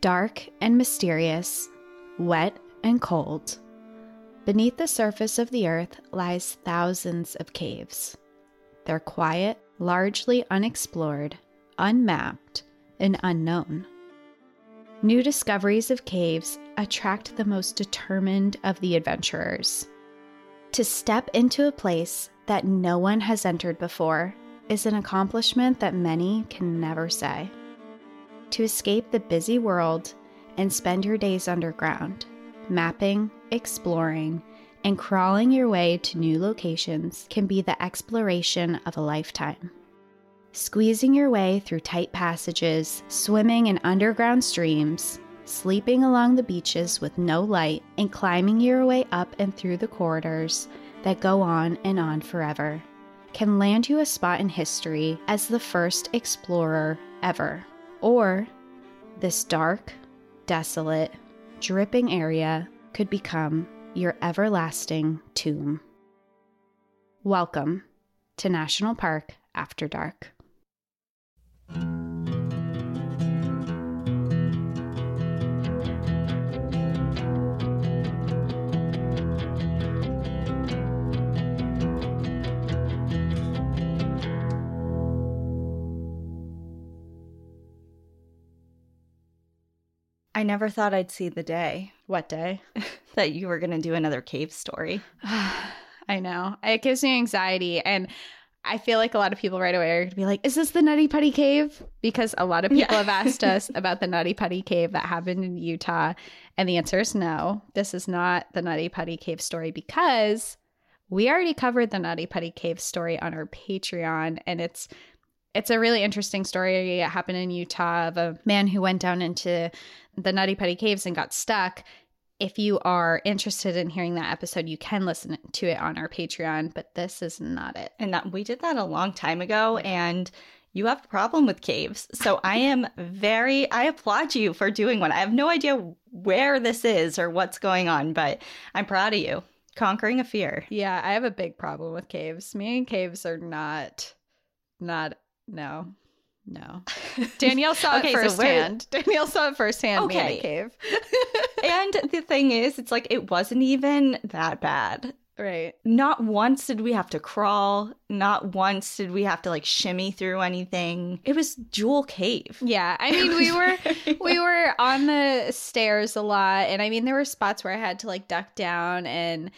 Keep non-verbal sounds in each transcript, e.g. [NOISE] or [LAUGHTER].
Dark and mysterious, wet and cold, beneath the surface of the earth lies thousands of caves. They're quiet, largely unexplored, unmapped, and unknown. New discoveries of caves attract the most determined of the adventurers. To step into a place that no one has entered before is an accomplishment that many can never say. To escape the busy world and spend your days underground, mapping, exploring, and crawling your way to new locations can be the exploration of a lifetime. Squeezing your way through tight passages, swimming in underground streams, sleeping along the beaches with no light, and climbing your way up and through the corridors that go on and on forever can land you a spot in history as the first explorer ever. Or this dark, desolate, dripping area could become your everlasting tomb. Welcome to National Park After Dark. I never thought I'd see the day What day? [LAUGHS] that you were going to do another cave story. [SIGHS] I know. It gives me anxiety. And I feel like a lot of people right away are going to be like, is this the Nutty Putty Cave? Because a lot of people Yeah. have asked us [LAUGHS] about the Nutty Putty Cave that happened in Utah. And the answer is no, this is not the Nutty Putty Cave story because we already covered the Nutty Putty Cave story on our Patreon. And it's it's a really interesting story. It happened in Utah of a man who went down into the Nutty Putty Caves and got stuck if you are interested in hearing that episode, you can listen to it on our Patreon, but this is not it. And that we did that a long time ago and you have a problem with caves. So I am [LAUGHS] very I applaud you for doing one. I have no idea where this is or what's going on, but I'm proud of you. Conquering a fear. Yeah, I have a big problem with caves. Me and caves are not, not, no, no. [LAUGHS] Danielle saw Okay, it so firsthand. [LAUGHS] Danielle saw it firsthand. Okay. cave. [LAUGHS] and the thing is, it's like it wasn't even that bad. right. Not once did we have to crawl. Not once did we have to like shimmy through anything. It was Jewel Cave. Yeah, I mean, we were we were on the stairs a lot and i mean there were spots where i had to like duck down and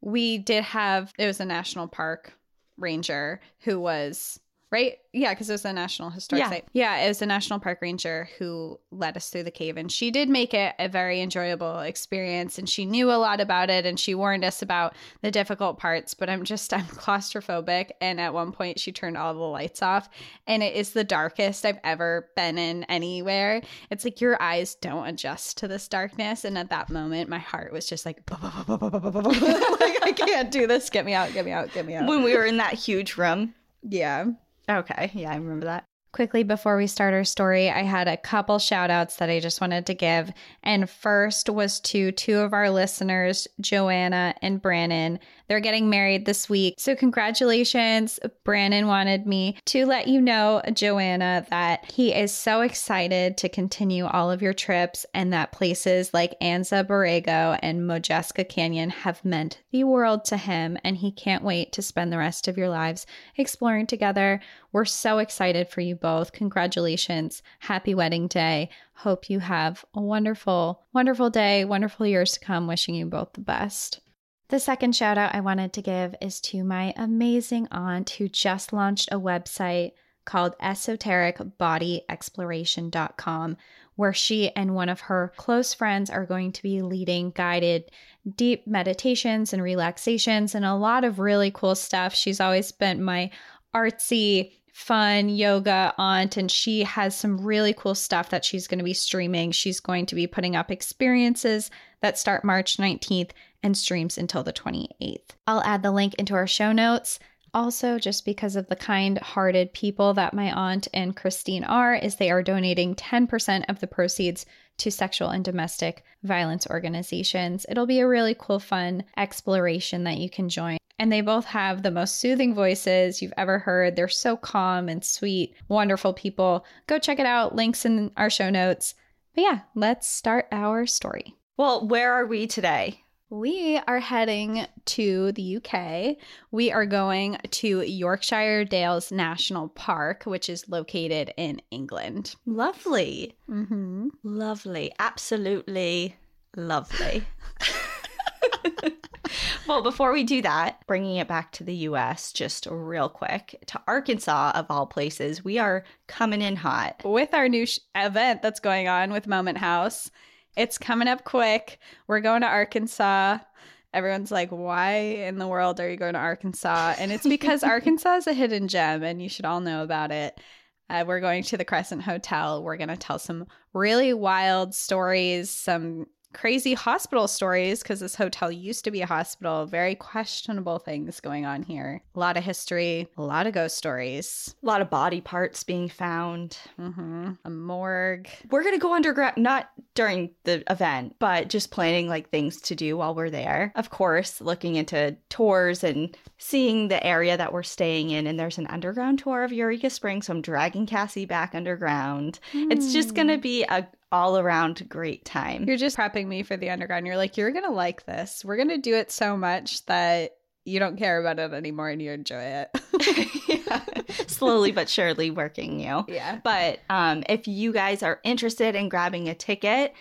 we did have it was a national park ranger who was right yeah because it was a national historic Yeah. site yeah it was a national park ranger who led us through the cave and she did make it a very enjoyable experience and she knew a lot about it and she warned us about the difficult parts but i'm just [LAUGHS] i'm claustrophobic and at one point she turned all the lights off and it is the darkest I've ever been in anywhere. It's like your eyes don't adjust to this darkness. And at that moment, my heart was just like, like I can't do this. Get me out, get me out, get me out. When we were in that huge room. Yeah. Okay. Yeah, I remember that. Quickly before we start our story, I had a couple shout outs that I just wanted to give. And first was to two of our listeners, Joanna and Brannon. They're getting married this week. So, congratulations. Brandon wanted me to let you know, Joanna, that he is so excited to continue all of your trips and that places like Anza Borrego and Modjeska Canyon have meant the world to him. And he can't wait to spend the rest of your lives exploring together. We're so excited for you both. Congratulations. Happy wedding day. Hope you have a wonderful, wonderful day, wonderful years to come. Wishing you both the best. The second shout out I wanted to give is to my amazing aunt who just launched a website called esotericbodyexploration.com, where she and one of her close friends are going to be leading guided deep meditations and relaxations and a lot of really cool stuff. She's always been my artsy, fun yoga aunt, and she has some really cool stuff that she's going to be streaming. She's going to be putting up experiences that start March 19th and streams until the 28th. I'll add the link into our show notes. Also, just because of the kind hearted people that my aunt and Christine are, is they are donating 10% of the proceeds to sexual and domestic violence organizations. It'll be a really cool, fun exploration that you can join. And they both have the most soothing voices you've ever heard. They're so calm and sweet, wonderful people. Go check it out. Links in our show notes. But yeah, let's start our story. Well, where are we today? We are heading to the UK. We are going to Yorkshire Dales National Park, which is located in England. Lovely. Mm-hmm. Lovely. Absolutely lovely. [LAUGHS] [LAUGHS] well, before we do that, bringing it back to the US just real quick to Arkansas, of all places, we are coming in hot. With our new sh- event that's going on with Moment House, it's coming up quick. We're going to Arkansas. Everyone's like, why in the world are you going to Arkansas? And it's because [LAUGHS] Arkansas is a hidden gem and you should all know about it. Uh, we're going to the Crescent Hotel. We're going to tell some really wild stories, some crazy hospital stories because this hotel used to be a hospital. Very questionable things going on here. A lot of history, a lot of ghost stories, a lot of body parts being found. Mm-hmm. A morgue. We're going to go underground, not during the event, but just planning like things to do while we're there. Of course, looking into tours and seeing the area that we're staying in. And there's an underground tour of Eureka Springs. So I'm dragging Cassie back underground. Mm. It's just going to be a, all around great time. You're just prepping me for the underground. You're like, you're going to like this. We're going to do it so much that you don't care about it anymore and you enjoy it. yeah. [LAUGHS] [LAUGHS] Slowly but surely working you. Yeah. But um, if you guys are interested in grabbing a ticket,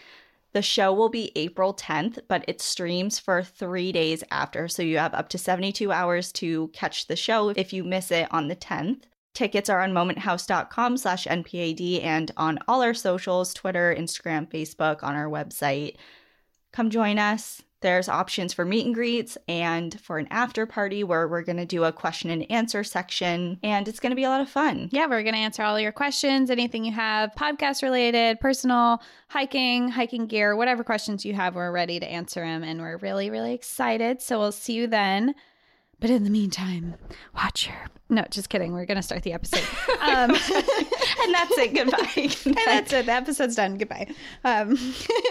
the show will be April 10th, but it streams for three days after. So you have up to 72 hours to catch the show if you miss it on the 10th. Tickets are on momenthouse.com slash NPAD and on all our socials Twitter, Instagram, Facebook, on our website. Come join us. There's options for meet and greets and for an after party where we're going to do a question and answer section. And it's going to be a lot of fun. Yeah, we're going to answer all your questions, anything you have, podcast related, personal, hiking, hiking gear, whatever questions you have, we're ready to answer them. And we're really, really excited. So we'll see you then. But in the meantime, watch your. No, just kidding. We're going to start the episode. [LAUGHS] Um, and that's it. Goodbye. [LAUGHS] and that's it. The episode's done. Goodbye. Um,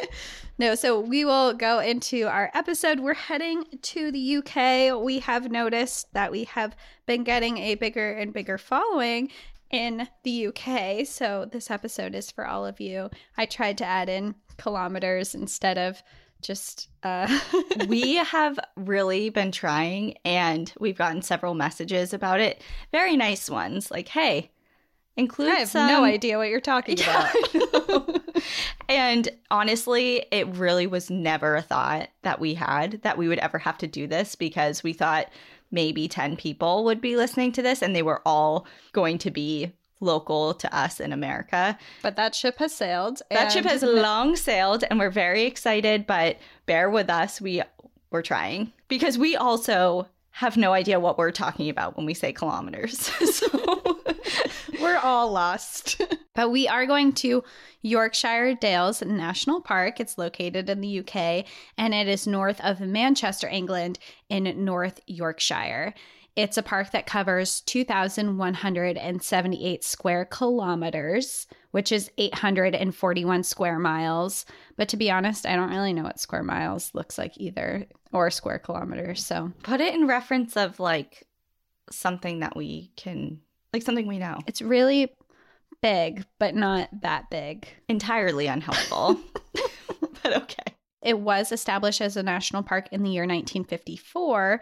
[LAUGHS] no, so we will go into our episode. We're heading to the UK. We have noticed that we have been getting a bigger and bigger following in the UK. So this episode is for all of you. I tried to add in kilometers instead of just uh [LAUGHS] we have really been trying and we've gotten several messages about it. Very nice ones like hey include I have some... no idea what you're talking yeah, about. [LAUGHS] And honestly it really was never a thought that we had that we would ever have to do this because we thought maybe 10 people would be listening to this and they were all going to be local to us in America. But that ship has sailed. That ship has long sailed and we're very excited, but bear with us. We we're trying because we also have no idea what we're talking about when we say kilometers. [LAUGHS] so [LAUGHS] we're all lost. [LAUGHS] but we are going to Yorkshire Dales National Park. It's located in the UK and it is north of Manchester, England in North Yorkshire. It's a park that covers 2,178 square kilometers, which is 841 square miles. But to be honest, I don't really know what square miles looks like either, or square kilometers. So put it in reference of like something that we can, like something we know. It's really big, but not that big. Entirely unhelpful, [LAUGHS] [LAUGHS] but okay. It was established as a national park in the year 1954,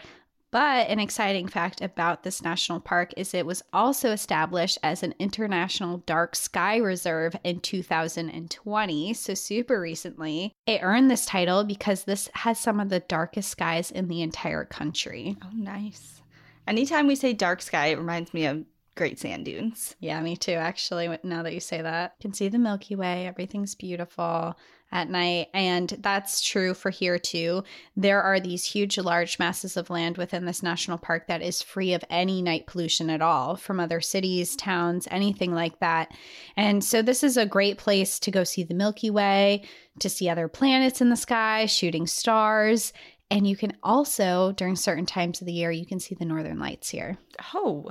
but an exciting fact about this national park is it was also established as an international dark sky reserve in 2020, so super recently. It earned this title because this has some of the darkest skies in the entire country. Oh, nice. Anytime we say dark sky, it reminds me of great sand dunes. Yeah, me too, actually, now that you say that. You can see the Milky Way, everything's beautiful at night. And that's true for here too. There are these huge, large masses of land within this national park that is free of any night pollution at all from other cities, towns, anything like that. And so this is a great place to go see the Milky Way, to see other planets in the sky, shooting stars. And you can also, during certain times of the year, you can see the northern lights here. Oh,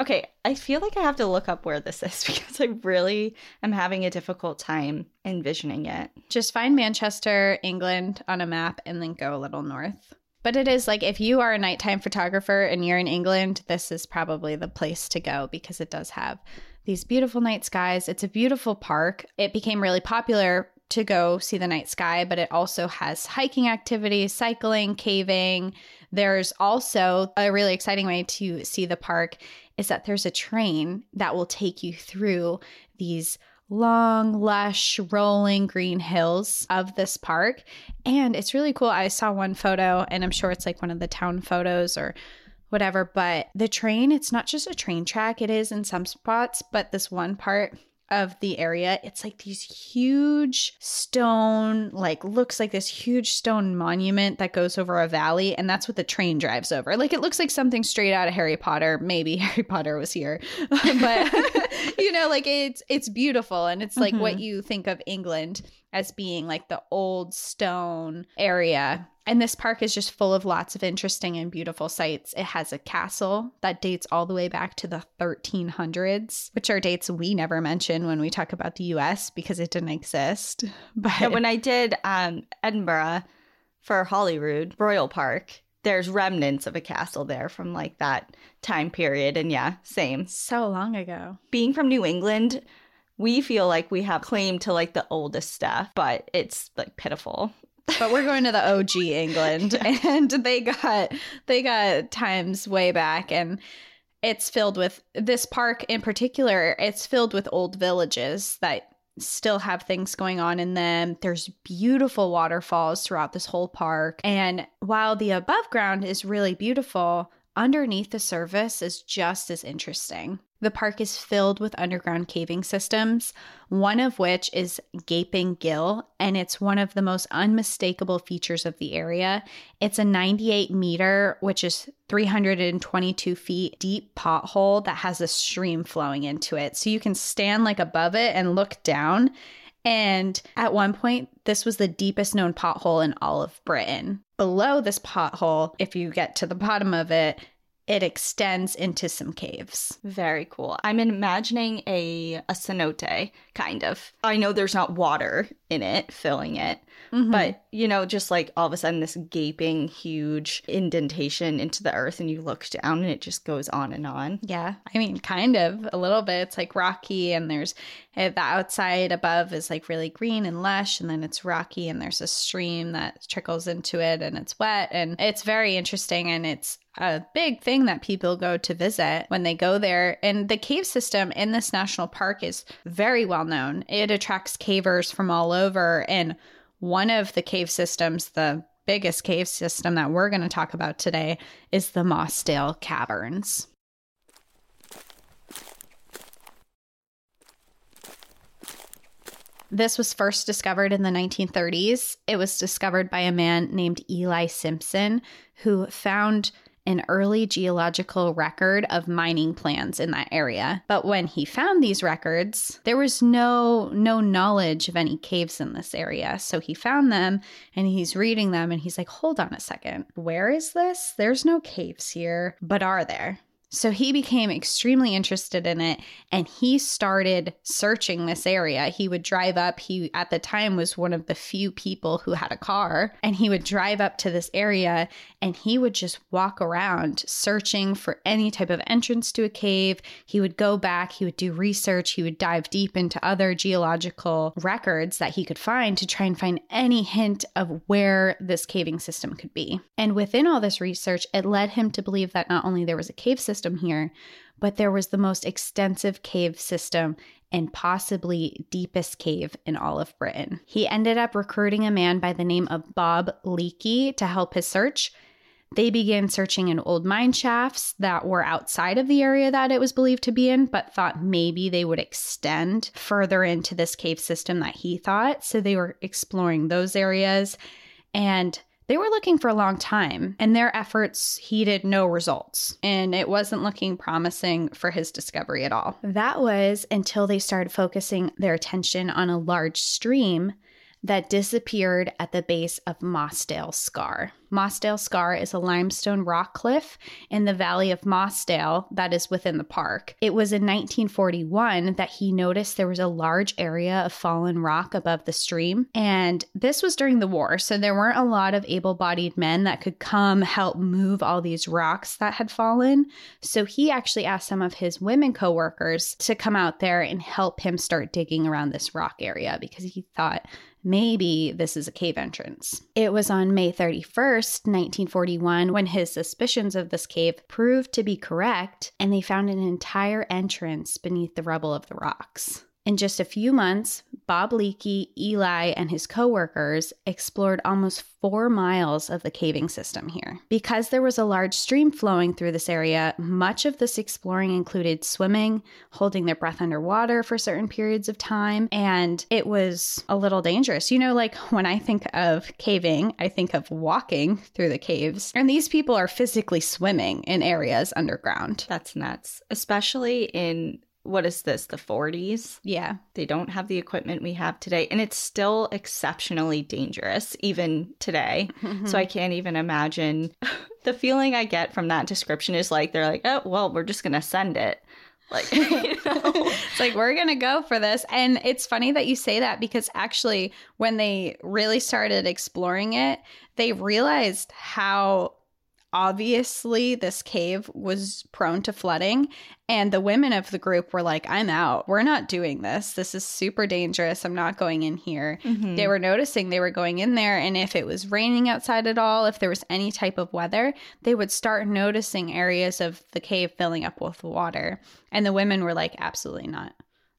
Okay, I feel like I have to look up where this is [LAUGHS] because I really am having a difficult time envisioning it. Just find Manchester, England on a map and then go a little north. But it is like if you are a nighttime photographer and you're in England, this is probably the place to go because it does have these beautiful night skies. It's a beautiful park. It became really popular to go see the night sky, but it also has hiking activities, cycling, caving. There's also a really exciting way to see the park is that there's a train that will take you through these long, lush, rolling green hills of this park. And it's really cool. I saw one photo, and I'm sure it's like one of the town photos or whatever, but the train, it's not just a train track, it is in some spots, but this one part of the area, it's like these huge stone, like looks like this huge stone monument that goes over a valley, and that's what the train drives over. Like it looks like something straight out of Harry Potter. Maybe [LAUGHS] Harry Potter was here, [LAUGHS] but [LAUGHS] you know, like it's it's beautiful, and it's like mm-hmm. what you think of England as being like the old stone area. And this park is just full of lots of interesting and beautiful sights. It has a castle that dates all the way back to the 1300s, which are dates we never mention when we talk about the US because it didn't exist. [LAUGHS] But yeah, when I did um, Edinburgh for Holyrood Royal Park, there's remnants of a castle there from like that time period. And yeah, same. So long ago. Being from New England, we feel like we have claim to like the oldest stuff, but it's like pitiful. but we're going to the OG England [LAUGHS] and they got they got times way back and it's filled with this park in particular it's filled with old villages that still have things going on in them. There's beautiful waterfalls throughout this whole park. And while the above ground is really beautiful, underneath the surface is just as interesting. The park is filled with underground caving systems, one of which is Gaping Gill, and it's one of the most unmistakable features of the area. It's a 98 meter, which is 322 feet deep pothole that has a stream flowing into it. So you can stand like above it and look down. And at one point, this was the deepest known pothole in all of Britain. Below this pothole, if you get to the bottom of it, it extends into some caves. Very cool. I'm imagining a a cenote kind of. I know there's not water in it filling it, mm-hmm. but you know, just like all of a sudden this gaping huge indentation into the earth and you look down and it just goes on and on. Yeah. I mean, kind of a little bit. It's like rocky and there's eh, the outside above is like really green and lush and then it's rocky and there's a stream that trickles into it and it's wet and it's very interesting and it's a big thing that people go to visit when they go there. And the cave system in this national park is very well known. It attracts cavers from all over. And one of the cave systems, the biggest cave system that we're going to talk about today, is the Mossdale Caverns. This was first discovered in the 1930s. It was discovered by a man named Eli Simpson, who found an early geological record of mining plans in that area. But when he found these records, there was no no knowledge of any caves in this area. So he found them and he's reading them and he's like, "Hold on a second. Where is this? There's no caves here, but are there?" So he became extremely interested in it and he started searching this area. He would drive up. He, at the time, was one of the few people who had a car. And he would drive up to this area and he would just walk around searching for any type of entrance to a cave. He would go back, he would do research, he would dive deep into other geological records that he could find to try and find any hint of where this caving system could be. And within all this research, it led him to believe that not only there was a cave system, system here, but there was the most extensive cave system and possibly deepest cave in all of Britain. He ended up recruiting a man by the name of Bob Leakey to help his search. They began searching in old mine shafts that were outside of the area that it was believed to be in, but thought maybe they would extend further into this cave system that he thought. So they were exploring those areas. And they were looking for a long time, and their efforts heeded no results, and it wasn't looking promising for his discovery at all. That was until they started focusing their attention on a large stream that disappeared at the base of Mossdale Scar. Mossdale Scar is a limestone rock cliff in the valley of Mossdale that is within the park. It was in 1941 that he noticed there was a large area of fallen rock above the stream. And this was during the war, so there weren't a lot of able bodied men that could come help move all these rocks that had fallen. So he actually asked some of his women coworkers to come out there and help him start digging around this rock area because he thought maybe this is a cave entrance. It was on May 31st, 1941, when his suspicions of this cave proved to be correct, and they found an entire entrance beneath the rubble of the rocks. In just a few months, Bob Leakey, Eli, and his coworkers explored almost four miles of the caving system here. Because there was a large stream flowing through this area, much of this exploring included swimming, holding their breath underwater for certain periods of time, and it was a little dangerous. You know, like when I think of caving, I think of walking through the caves, and these people are physically swimming in areas underground. That's nuts, especially in what is this, the 40s? Yeah. They don't have the equipment we have today, and it's still exceptionally dangerous even today. Mm-hmm. So I can't even imagine. [LAUGHS] the feeling I get from that description is like they're like, oh, well, we're just going to send it. Like, [LAUGHS] you know? it's like, we're going to go for this. And it's funny that you say that because actually, when they really started exploring it, they realized how obviously this cave was prone to flooding and the women of the group were like i'm out. We're not doing this. This is super dangerous. I'm not going in here. Mm-hmm. they were noticing they were going in there and if it was raining outside at all if there was any type of weather they would start noticing areas of the cave filling up with water. And the women were like absolutely not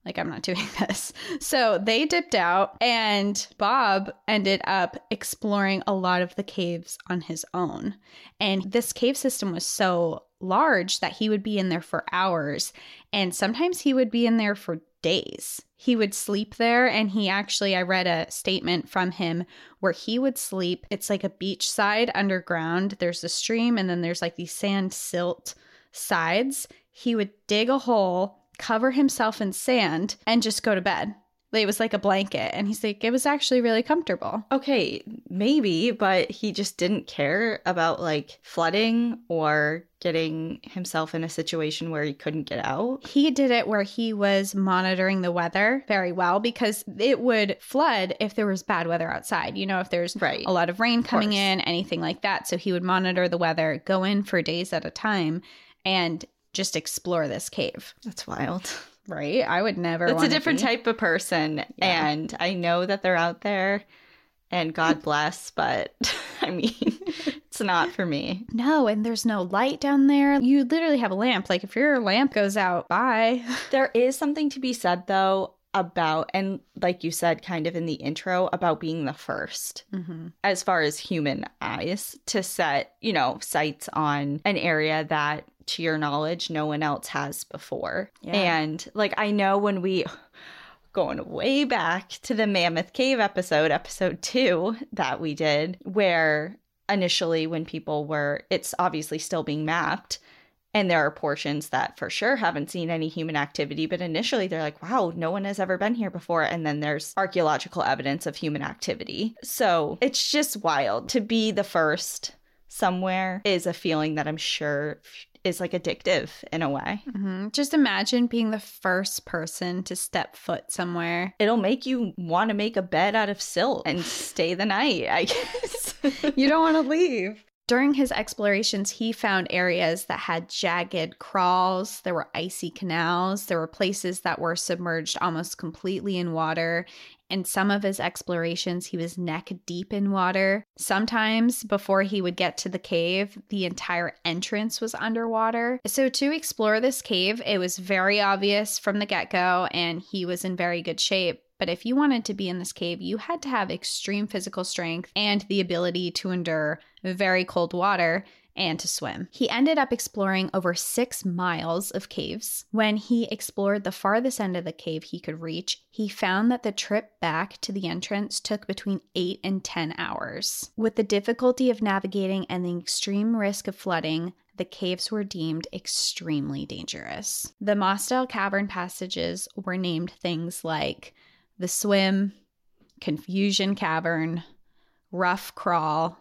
like, I'm not doing [LAUGHS] this. So they dipped out, and Bob ended up exploring a lot of the caves on his own. And this cave system was so large that he would be in there for hours. And sometimes he would be in there for days. He would sleep there, and he actually, I read a statement from him where he would sleep. It's like a beach side underground. There's a stream, and then there's like these sand silt sides. He would dig a hole cover himself in sand and just go to bed. It was like a blanket. And he's like, it was actually really comfortable. Okay, maybe, but he just didn't care about like flooding or getting himself in a situation where he couldn't get out. He did it where he was monitoring the weather very well because it would flood if there was bad weather outside. You know, if there's right. a lot of rain coming of in, anything like that. So he would monitor the weather, go in for days at a time. And just explore this cave. That's wild. Right? I would never. It's a different be. type of person. Yeah. And I know that they're out there and God [LAUGHS] bless, but [LAUGHS] I mean, [LAUGHS] it's not for me. No, and there's no light down there. You literally have a lamp. Like if your lamp goes out, bye. There is something to be said though about, and like you said, kind of in the intro, about being the 1st mm-hmm. as far as human eyes to set, you know, sights on an area that to your knowledge no one else has before. Yeah. And like I know when we [SIGHS] going way back to the Mammoth Cave episode, episode 2 that we did where initially when people were it's obviously still being mapped and there are portions that for sure haven't seen any human activity, but initially they're like, wow, no one has ever been here before. And then there's archaeological evidence of human activity. So it's just wild to be the first somewhere is a feeling that I'm sure is like addictive in a way. Mm-hmm. Just imagine being the first person to step foot somewhere. It'll make you want to make a bed out of silt and stay the night, I guess. [LAUGHS] you don't want to leave. During his explorations, he found areas that had jagged crawls, there were icy canals, there were places that were submerged almost completely in water. In some of his explorations, he was neck deep in water. Sometimes, before he would get to the cave, the entire entrance was underwater. So, to explore this cave, it was very obvious from the get go, and he was in very good shape. But if you wanted to be in this cave, you had to have extreme physical strength and the ability to endure very cold water and to swim. He ended up exploring over six miles of caves. When he explored the farthest end of the cave he could reach, he found that the trip back to the entrance took between 8 and 10 hours. With the difficulty of navigating and the extreme risk of flooding, the caves were deemed extremely dangerous. The Mossdale Cavern passages were named things like the Swim, Confusion Cavern, Rough Crawl,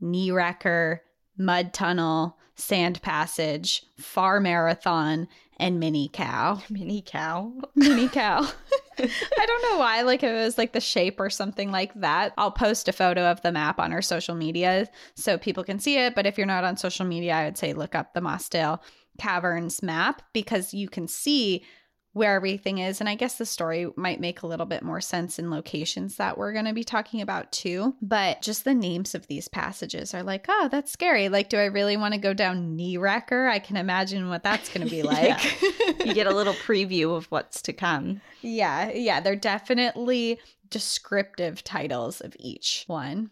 knee wrecker, mud tunnel, sand passage, far marathon, and mini cow. [LAUGHS] Mini cow. Mini cow. [LAUGHS] I don't know why. Like it was like the shape or something like that. I'll post a photo of the map on our social media so people can see it. But if you're not on social media, I would say look up the Mossdale Caverns map because you can see where everything is. And I guess the story might make a little bit more sense in locations that we're going to be talking about too. But just the names of these passages are like, oh, that's scary. Like, do I really want to go down Knee Wrecker? I can imagine what that's going to be [LAUGHS] like. you get a little preview of what's to come. Yeah, yeah. They're definitely descriptive titles of each one.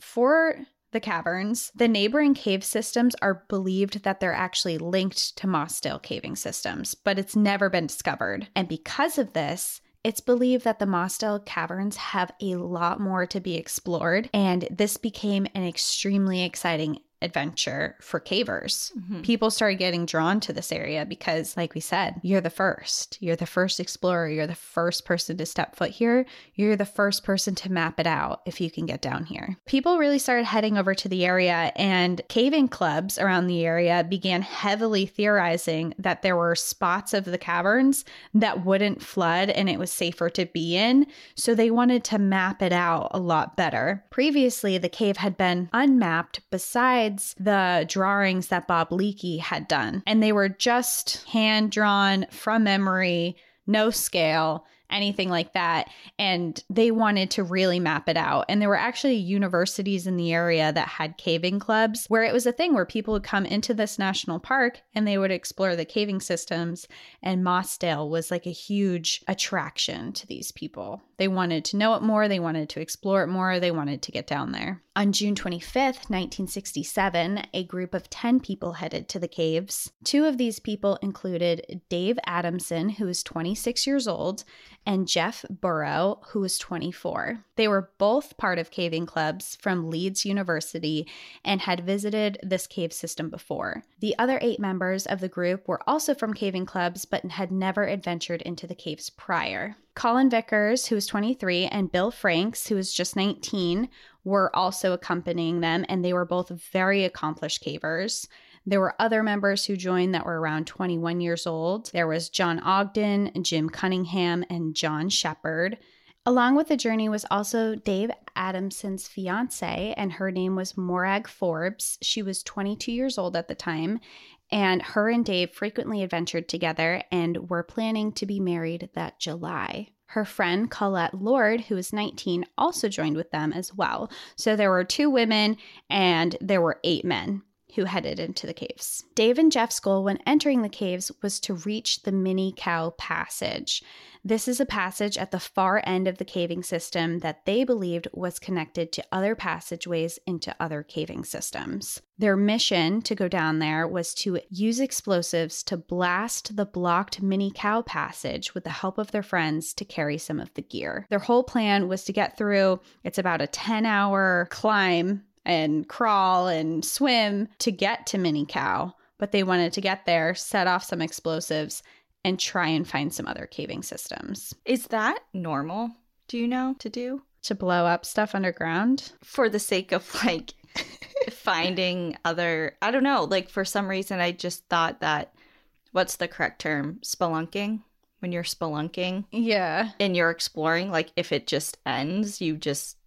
For the caverns, the neighboring cave systems are believed that they're actually linked to Mossdale caving systems, but it's never been discovered. And because of this, it's believed that the Mossdale caverns have a lot more to be explored, and this became an extremely exciting adventure for cavers. Mm-hmm. People started getting drawn to this area because, like we said, you're the first. You're the first explorer. You're the first person to step foot here. You're the first person to map it out if you can get down here. People really started heading over to the area, and caving clubs around the area began heavily theorizing that there were spots of the caverns that wouldn't flood and it was safer to be in. So they wanted to map it out a lot better. Previously, the cave had been unmapped besides besides the drawings that Bob Leakey had done. And they were just hand drawn from memory, no scale anything like that. And they wanted to really map it out. And there were actually universities in the area that had caving clubs where it was a thing where people would come into this national park and they would explore the caving systems. And Mossdale was like a huge attraction to these people. They wanted to know it more, they wanted to explore it more, they wanted to get down there. On June 25th, 1967, a group of 10 people headed to the caves. Two of these people included Dave Adamson, who was 26 years old, and Jeff Burrow, who was 24. They were both part of caving clubs from Leeds University and had visited this cave system before. The other eight members of the group were also from caving clubs but had never adventured into the caves prior. Colin Vickers, who was 23, and Bill Franks, who was just 19, were also accompanying them, and they were both very accomplished cavers. There were other members who joined that were around 21 years old. There was John Ogden, Jim Cunningham, and John Shepard. Along with the journey was also Dave Adamson's fiance, and her name was Morag Forbes. She was 22 years old at the time, and her and Dave frequently adventured together and were planning to be married that July. Her friend Colette Lord, who was 19, also joined with them as well. So there were two women and there were eight men who headed into the caves. Dave and Jeff's goal when entering the caves was to reach the Mini Cow Passage. This is a passage at the far end of the caving system that they believed was connected to other passageways into other caving systems. Their mission to go down there was to use explosives to blast the blocked Mini Cow Passage with the help of their friends to carry some of the gear. Their whole plan was to get through, it's about a 10 hour climb and crawl and swim to get to Mini Cow, but they wanted to get there, set off some explosives, and try and find some other caving systems. Is that normal? Do you know to do? To blow up stuff underground? For the sake of like [LAUGHS] finding other, I don't know, like for some reason I just thought that, what's the correct term? Spelunking? When you're spelunking? Yeah. And you're exploring, like if it just ends, you just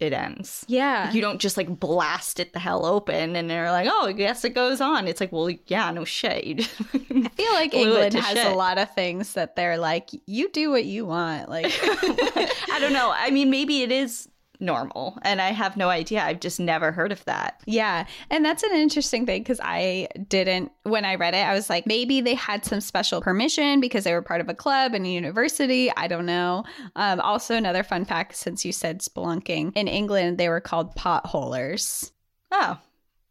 it ends. Yeah. You don't just like blast it the hell open and they're like, oh, I guess it goes on. It's like, well, yeah, no shit. I feel like [LAUGHS] England has shit. a lot of things that they're like, you do what you want. Like, [LAUGHS] I don't know. I mean, maybe it is normal and i have no idea. I've just never heard of that. Yeah and that's an interesting thing because i didn't when i read it i was like maybe they had some special permission because they were part of a club and a university i don't know. Um, also another fun fact since you said spelunking in england they were called potholers oh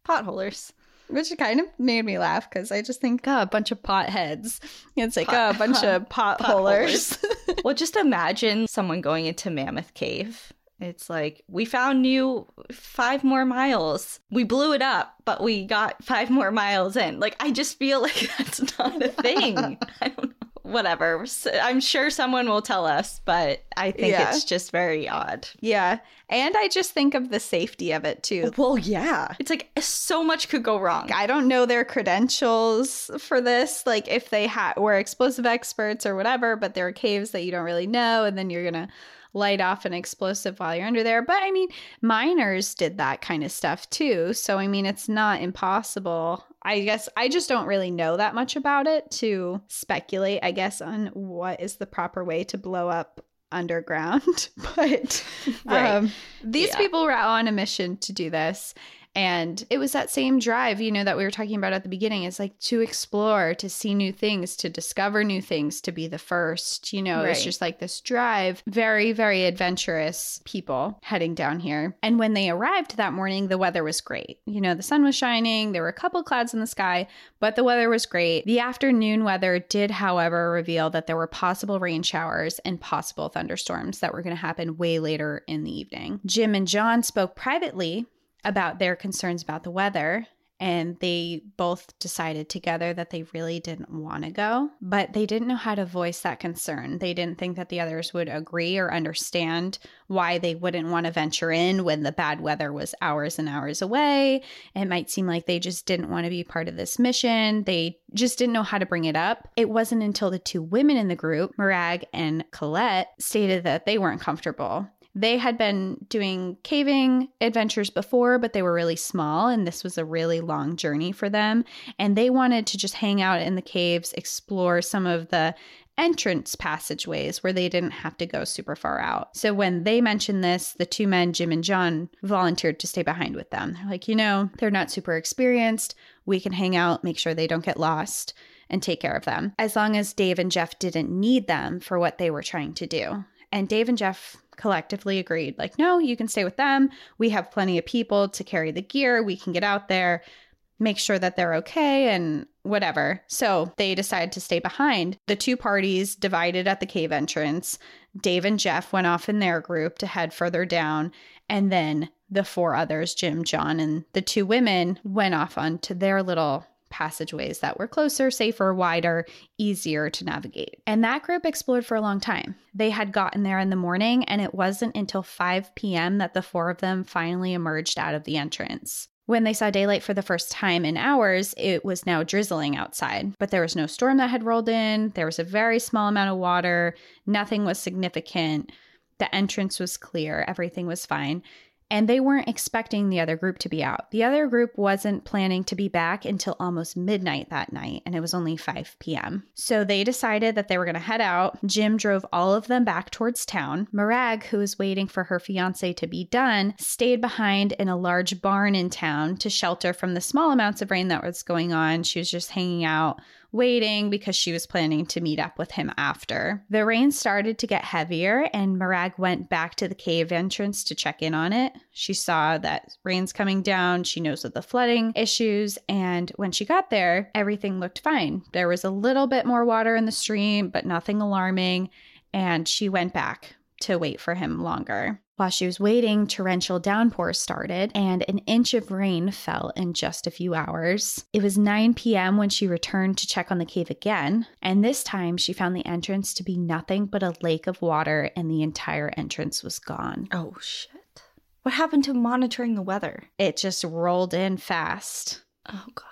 potholers which kind of made me laugh because I just think, oh, a bunch of potheads. It's like, pot, oh, a bunch of [LAUGHS] potholers. pot [LAUGHS] well, just imagine someone going into Mammoth Cave it's like, we found you five more miles. We blew it up, but we got five more miles in. Like, I just feel [LAUGHS] like that's not a thing. [LAUGHS] I don't know. whatever. I'm sure someone will tell us, but I think yeah. it's just very odd. Yeah. And I just think of the safety of it too. Oh, well, yeah. It's like uh, so much could go wrong. I don't know their credentials for this, like if they ha- were explosive experts or whatever, but there are caves that you don't really know, and then you're going to light off an explosive while you're under there. But I mean, miners did that kind of stuff too. So, I mean, it's not impossible. I guess I just don't really know that much about it to speculate, I guess, on what is the proper way to blow up underground. [LAUGHS] but right. um, these yeah. people were on a mission to do this. And it was that same drive, you know, that we were talking about at the beginning. It's like to explore, to see new things, to discover new things, to be the first. You know, right. it's just like this drive. Very, very adventurous people heading down here. And when they arrived that morning, the weather was great. You know, the sun was shining, there were a couple clouds in the sky, but the weather was great. The afternoon weather did, however, reveal that there were possible rain showers and possible thunderstorms that were going to happen way later in the evening. Jim and John spoke privately about their concerns about the weather and they both decided together that they really didn't want to go, but they didn't know how to voice that concern. They didn't think that the others would agree or understand why they wouldn't want to venture in when the bad weather was hours and hours away. It might seem like they just didn't want to be part of this mission. They just didn't know how to bring it up. It wasn't until the two women in the group, Morag and Colette, stated that they weren't comfortable they had been doing caving adventures before, but they were really small, and this was a really long journey for them. And they wanted to just hang out in the caves, explore some of the entrance passageways where they didn't have to go super far out. So when they mentioned this, the two men, Jim and John, volunteered to stay behind with them. They're like, you know, they're not super experienced. We can hang out, make sure they don't get lost, and take care of them, as long as Dave and Jeff didn't need them for what they were trying to do. And Dave and Jeff collectively agreed, like, no, you can stay with them. We have plenty of people to carry the gear. We can get out there, make sure that they're okay, and whatever. So they decided to stay behind. The two parties divided at the cave entrance. Dave and Jeff went off in their group to head further down. And then the four others, Jim, John, and the two women, went off onto their little passageways that were closer, safer, wider, easier to navigate. And that group explored for a long time. They had gotten there in the morning, and it wasn't until 5 p.m. that the four of them finally emerged out of the entrance. When they saw daylight for the first time in hours, it was now drizzling outside, but there was no storm that had rolled in. There was a very small amount of water. Nothing was significant. The entrance was clear. Everything was fine and they weren't expecting the other group to be out. The other group wasn't planning to be back until almost midnight that night, and it was only 5 p.m. So they decided that they were going to head out. Jim drove all of them back towards town. Morag, who was waiting for her fiance to be done, stayed behind in a large barn in town to shelter from the small amounts of rain that was going on. She was just hanging out waiting because she was planning to meet up with him after. The rain started to get heavier, and Morag went back to the cave entrance to check in on it. She saw that rain's coming down. She knows of the flooding issues. And when she got there, everything looked fine. There was a little bit more water in the stream, but nothing alarming. And she went back to wait for him longer. While she was waiting, torrential downpours started, and an inch of rain fell in just a few hours. It was 9 p.m. when she returned to check on the cave again, and this time she found the entrance to be nothing but a lake of water, and the entire entrance was gone. Oh, shit. What happened to monitoring the weather? It just rolled in fast. Oh, God.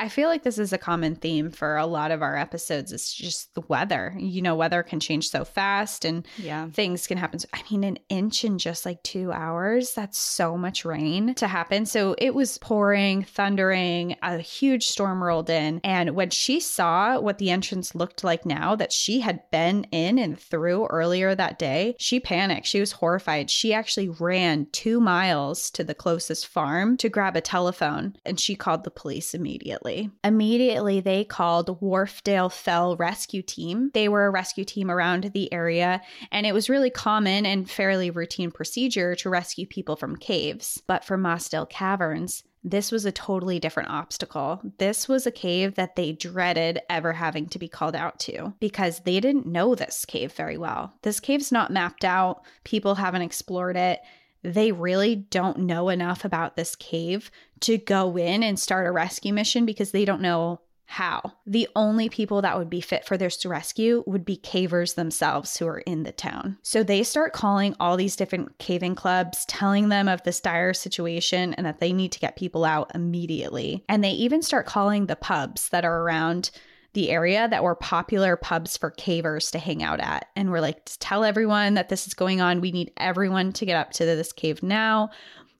I feel like this is a common theme for a lot of our episodes. It's just the weather. You know, weather can change so fast and yeah. things can happen. I mean, an inch in just like two hours, that's so much rain to happen. So it was pouring, thundering, a huge storm rolled in. And when she saw what the entrance looked like now that she had been in and through earlier that day, she panicked. She was horrified. She actually ran two miles to the closest farm to grab a telephone and she called the police immediately immediately. Immediately, they called Wharfedale Fell Rescue Team. They were a rescue team around the area, and it was really common and fairly routine procedure to rescue people from caves. But for Mossdale Caverns, this was a totally different obstacle. This was a cave that they dreaded ever having to be called out to because they didn't know this cave very well. This cave's not mapped out, people haven't explored it they really don't know enough about this cave to go in and start a rescue mission because they don't know How? The only people that would be fit for this rescue would be cavers themselves who are in the town. So they start calling all these different caving clubs, telling them of this dire situation and that they need to get people out immediately. And they even start calling the pubs that are around the area that were popular pubs for cavers to hang out at. And we're like, tell everyone that this is going on. We need everyone to get up to this cave now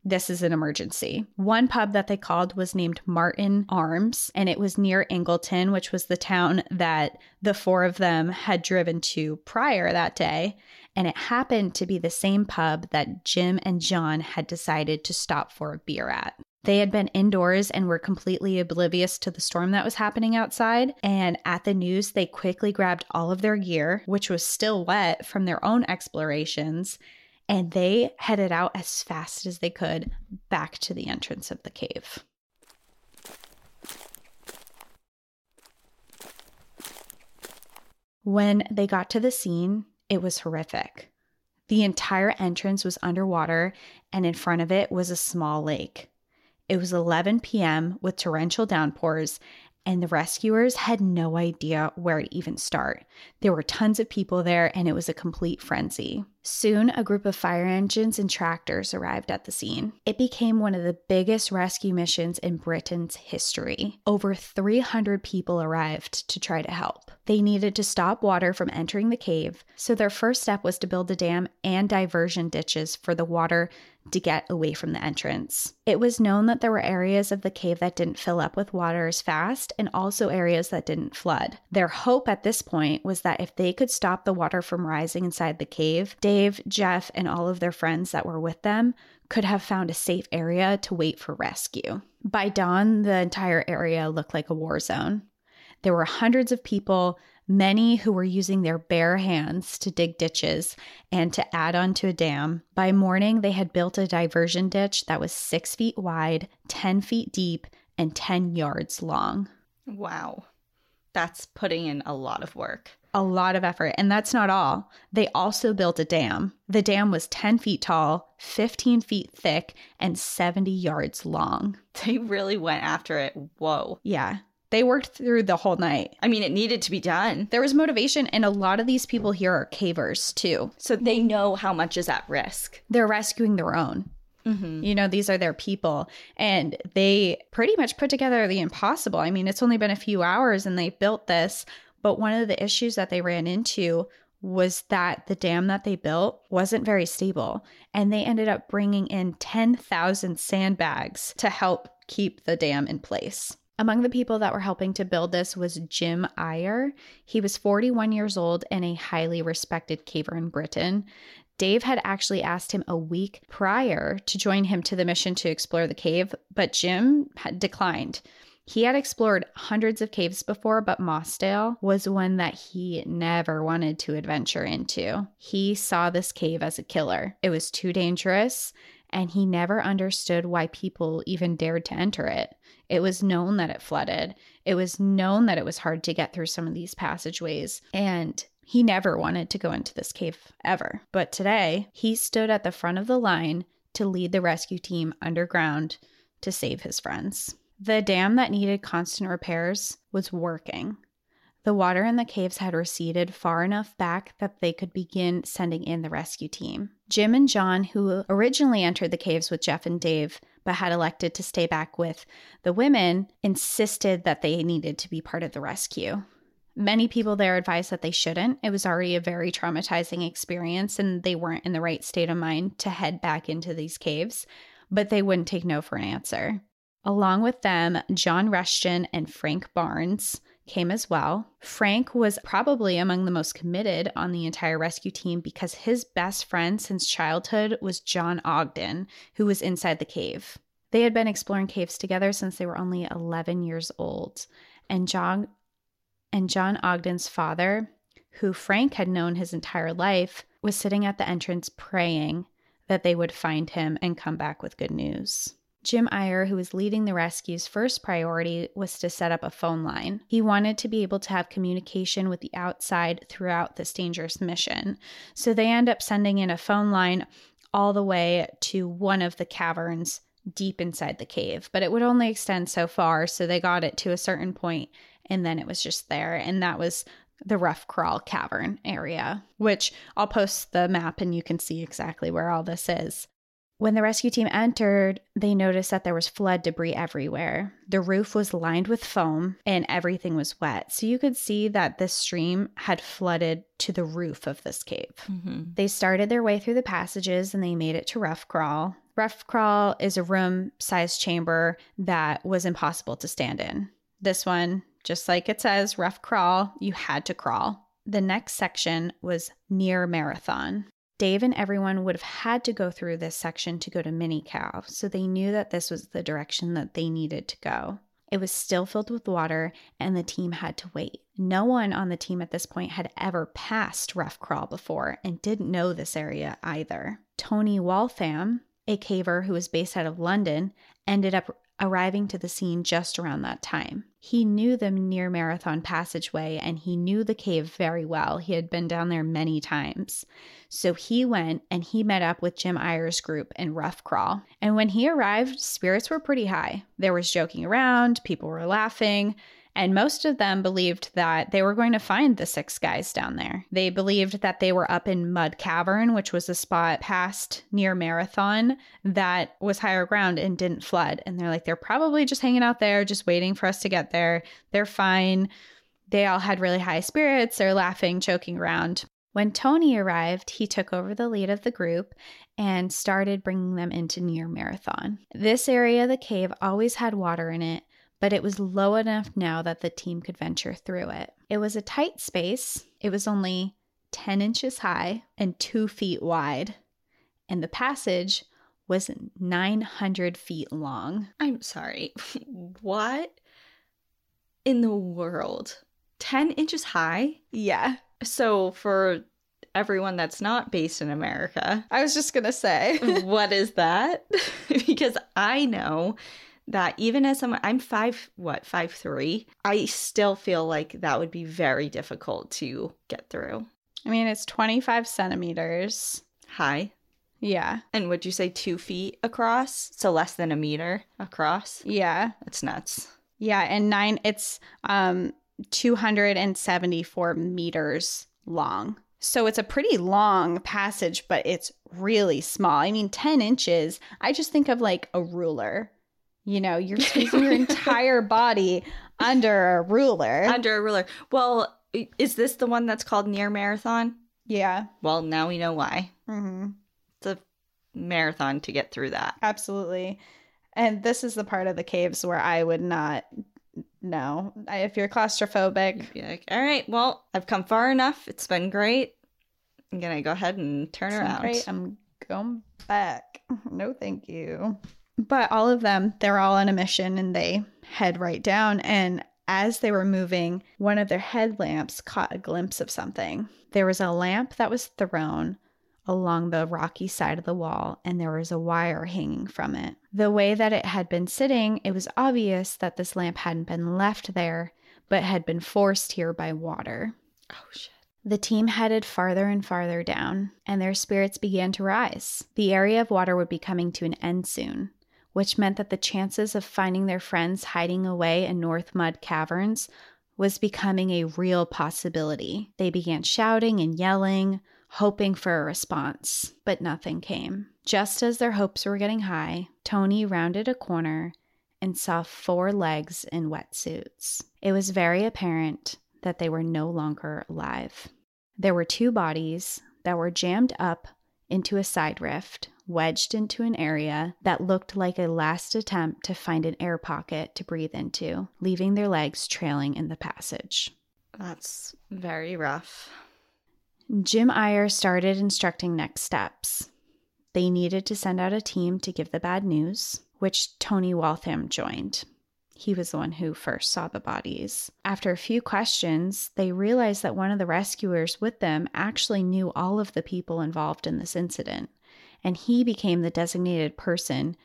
this is an emergency. One pub that they called was named Marton Arms, and it was near Ingleton, which was the town that the four of them had driven to prior that day. And it happened to be the same pub that Jim and John had decided to stop for a beer at. They had been indoors and were completely oblivious to the storm that was happening outside. And at the news, they quickly grabbed all of their gear, which was still wet from their own explorations, and they headed out as fast as they could back to the entrance of the cave. When they got to the scene, it was horrific. The entire entrance was underwater, and in front of it was a small lake. It was 11 p.m. with torrential downpours, and the rescuers had no idea where to even start. There were tons of people there, and it was a complete frenzy. Soon, a group of fire engines and tractors arrived at the scene. It became one of the biggest rescue missions in Britain's history. Over 300 people arrived to try to help. They needed to stop water from entering the cave, so their first step was to build a dam and diversion ditches for the water to get away from the entrance. It was known that there were areas of the cave that didn't fill up with water as fast and also areas that didn't flood. Their hope at this point was that if they could stop the water from rising inside the cave, Dave, Jeff, and all of their friends that were with them could have found a safe area to wait for rescue. By dawn, the entire area looked like a war zone. There were hundreds of people, many who were using their bare hands to dig ditches and to add onto a dam. By morning, they had built a diversion ditch that was six feet wide, 10 feet deep, and 10 yards long. Wow. That's putting in a lot of work a lot of effort. And that's not all. They also built a dam. The dam was 10 feet tall, 15 feet thick, and 70 yards long. They really went after it. Whoa. Yeah. They worked through the whole night. I mean, it needed to be done. There was motivation, and a lot of these people here are cavers too. So they know how much is at risk. They're rescuing their own. Mm-hmm. You know, these are their people. And they pretty much put together the impossible. I mean, it's only been a few hours and they built this but one of the issues that they ran into was that the dam that they built wasn't very stable. And they ended up bringing in 10,000 sandbags to help keep the dam in place. Among the people that were helping to build this was Jim Eyre. He was 41 years old and a highly respected caver in Britain. Dave had actually asked him a week prior to join him to the mission to explore the cave, but Jim had declined. He had explored hundreds of caves before, but Mossdale was one that he never wanted to adventure into. He saw this cave as a killer. It was too dangerous, and he never understood why people even dared to enter it. It was known that it flooded. It was known that it was hard to get through some of these passageways. And he never wanted to go into this cave ever. But today, he stood at the front of the line to lead the rescue team underground to save his friends. The dam that needed constant repairs was working. The water in the caves had receded far enough back that they could begin sending in the rescue team. Jim and John, who originally entered the caves with Jeff and Dave, but had elected to stay back with the women, insisted that they needed to be part of the rescue. Many people there advised that they shouldn't. It was already a very traumatizing experience, and they weren't in the right state of mind to head back into these caves, but they wouldn't take no for an answer. Along with them, John Rushton and Frank Barnes came as well. Frank was probably among the most committed on the entire rescue team because his best friend since childhood was John Ogden, who was inside the cave. They had been exploring caves together since they were only 11 years old. And John and John Ogden's father, who Frank had known his entire life, was sitting at the entrance praying that they would find him and come back with good news. Jim Eyre, who was leading the rescue's first priority was to set up a phone line. He wanted to be able to have communication with the outside throughout this dangerous mission. So they end up sending in a phone line all the way to one of the caverns deep inside the cave, but it would only extend so far, so they got it to a certain point and then it was just there. And that was the rough crawl cavern area, which I'll post the map and you can see exactly where all this is. When the rescue team entered, they noticed that there was flood debris everywhere. The roof was lined with foam and everything was wet. So you could see that this stream had flooded to the roof of this cave. Mm-hmm. They started their way through the passages and they made it to Rough Crawl. Rough Crawl is a room sized chamber that was impossible to stand in. This one, just like it says, Rough Crawl, you had to crawl. The next section was near Marathon. Dave and everyone would have had to go through this section to go to Mini Cow, so they knew that this was the direction that they needed to go. It was still filled with water, and the team had to wait. No one on the team at this point had ever passed Rough Crawl before and didn't know this area either. Tony Waltham, a caver who was based out of London, ended up arriving to the scene just around that time. He knew the near marathon passageway and he knew the cave very well. He had been down there many times. So he went and he met up with Jim Eyre's group in Rough Crawl. And when he arrived, spirits were pretty high. There was joking around, people were laughing. And most of them believed that they were going to find the six guys down there. They believed that they were up in Mud Cavern, which was a spot past near Marathon that was higher ground and didn't flood. And they're like, they're probably just hanging out there, just waiting for us to get there. They're fine. They all had really high spirits. They're laughing, joking around. When Tony arrived, he took over the lead of the group and started bringing them into near Marathon. This area of the cave always had water in it, but it was low enough now that the team could venture through it. It was a tight space, it was only 10 inches high and 2 feet wide, and the passage was 900 feet long. I'm sorry. [LAUGHS] what in the world? 10 inches high? Yeah. So, for everyone that's not based in America, I was just going to say. [LAUGHS] what is that? [LAUGHS] because I know that even as someone I'm five what, five three, I still feel like that would be very difficult to get through. I mean, it's 25 centimeters. High. Yeah. And would you say two feet across? So less than a meter across? Yeah. That's nuts. Yeah. And nine, it's um 274 meters long. So it's a pretty long passage, but it's really small. I mean, 10 inches, I just think of like a ruler. You know, you're squeezing your [LAUGHS] entire body under a ruler. Under a ruler. Well, is this the one that's called near marathon? yeah. Well, now we know why. hmm It's a marathon to get through that. Absolutely. And this is the part of the caves where I would not know. I, if you're claustrophobic, You'd be like, all right, well, I've come far enough. It's been great. I'm going to go ahead and turn Sounds around. great. I'm going back. [LAUGHS] No, thank you. But all of them, they're all on a mission and they head right down. And as they were moving, one of their headlamps caught a glimpse of something. There was a lamp that was thrown along the rocky side of the wall, and there was a wire hanging from it. The way that it had been sitting, it was obvious that this lamp hadn't been left there, but had been forced here by water. Oh, shit. The team headed farther and farther down, and their spirits began to rise. The area of water would be coming to an end soon, which meant that the chances of finding their friends hiding away in North Mud Caverns was becoming a real possibility. They began shouting and yelling, hoping for a response, but nothing came. Just as their hopes were getting high, Tony rounded a corner and saw four legs in wetsuits. It was very apparent that they were no longer alive. There were two bodies that were jammed up into a side rift, wedged into an area that looked like a last attempt to find an air pocket to breathe into, leaving their legs trailing in the passage. That's very rough. Jim Eyre started instructing next steps. They needed to send out a team to give the bad news, which Tony Waltham joined. He was the one who first saw the bodies. After a few questions, they realized that one of the rescuers with them actually knew all of the people involved in this incident, and he became the designated person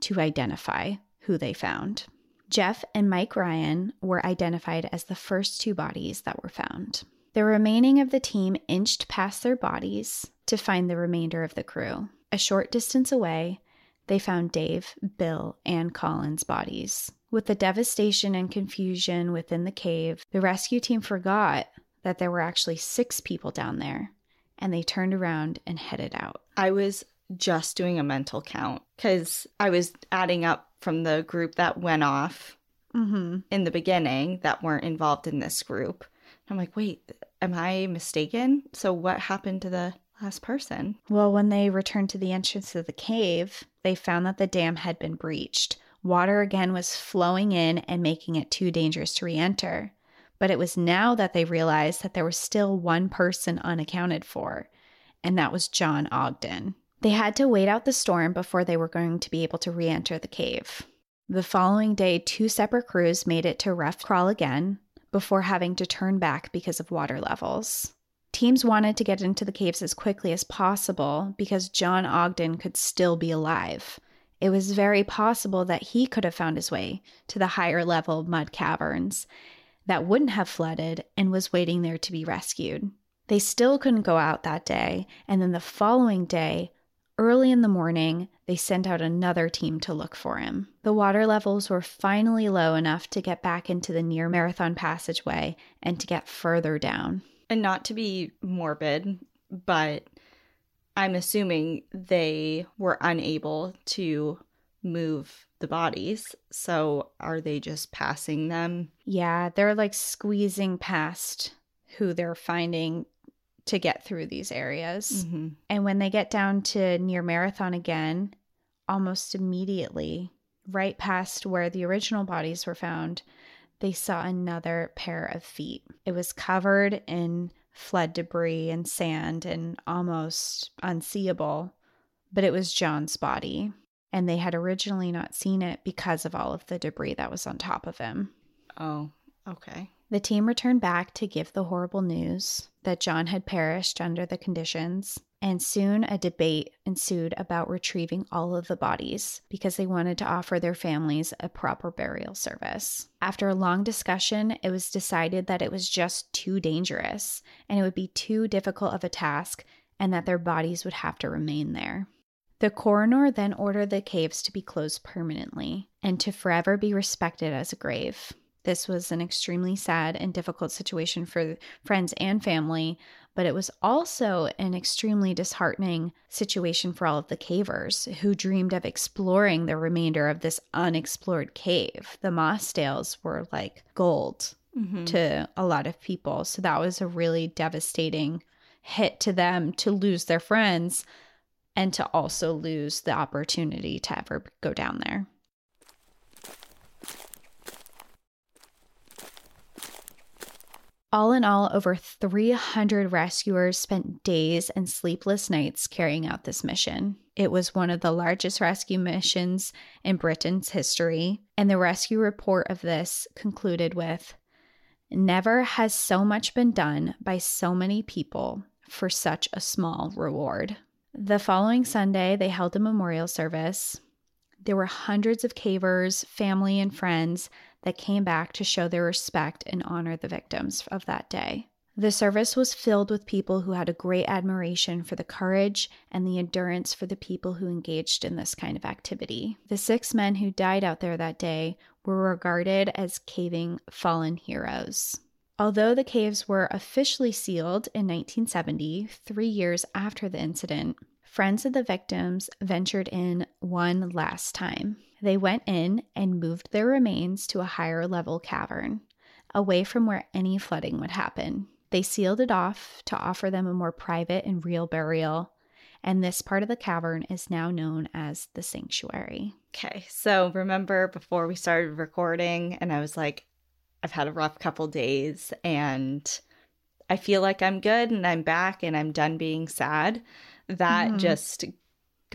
to identify who they found. Jeff and Mike Ryan were identified as the first two bodies that were found. The remaining of the team inched past their bodies to find the remainder of the crew. A short distance away, they found Dave, Bill, and Colin's bodies, With the devastation and confusion within the cave, the rescue team forgot that there were actually six people down there, and they turned around and headed out. I was just doing a mental count because I was adding up from the group that went off Mm-hmm. in the beginning that weren't involved in this group. I'm like, wait, am I mistaken? So what happened to the last person? Well, when they returned to the entrance of the cave, they found that the dam had been breached. Water again was flowing in and making it too dangerous to re enter. But it was now that they realized that there was still one person unaccounted for, and that was John Ogden. They had to wait out the storm before they were going to be able to re enter the cave. The following day, two separate crews made it to Rough Crawl again before having to turn back because of water levels. Teams wanted to get into the caves as quickly as possible because John Ogden could still be alive. It was very possible that he could have found his way to the higher level mud caverns that wouldn't have flooded and was waiting there to be rescued. They still couldn't go out that day, and then the following day, early in the morning, they sent out another team to look for him. The water levels were finally low enough to get back into the near marathon passageway and to get further down. And not to be morbid, but I'm assuming they were unable to move the bodies. So are they just passing them? Yeah, they're like squeezing past who they're finding to get through these areas. Mm-hmm. And when they get down to near Marathon again, almost immediately, right past where the original bodies were found, they saw another pair of feet. It was covered in flood debris and sand and almost unseeable, but it was John's body. And they had originally not seen it because of all of the debris that was on top of him. Oh, okay. The team returned back to give the horrible news that John had perished under the conditions, and soon a debate ensued about retrieving all of the bodies because they wanted to offer their families a proper burial service. After a long discussion, it was decided that it was just too dangerous and it would be too difficult of a task and that their bodies would have to remain there. The coroner then ordered the caves to be closed permanently and to forever be respected as a grave. This was an extremely sad and difficult situation for friends and family, but it was also an extremely disheartening situation for all of the cavers who dreamed of exploring the remainder of this unexplored cave. The mossdales were like gold Mm-hmm. to a lot of people. So that was a really devastating hit to them to lose their friends and to also lose the opportunity to ever go down there. All in all, over 300 rescuers spent days and sleepless nights carrying out this mission. It was one of the largest rescue missions in Britain's history, and the rescue report of this concluded with Never has so much been done by so many people for such a small reward. The following Sunday, they held a memorial service. There were hundreds of cavers, family, and friends that came back to show their respect and honor the victims of that day. The service was filled with people who had a great admiration for the courage and the endurance for the people who engaged in this kind of activity. The six men who died out there that day were regarded as caving fallen heroes. Although the caves were officially sealed in 1970, three years after the incident, friends of the victims ventured in one last time. They went in and moved their remains to a higher level cavern, away from where any flooding would happen. They sealed it off to offer them a more private and real burial, and this part of the cavern is now known as the sanctuary. Okay. So remember before we started recording, and I was like, I've had a rough couple days and I feel like I'm good and I'm back and I'm done being sad. That Mhm. just